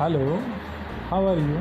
hello how are you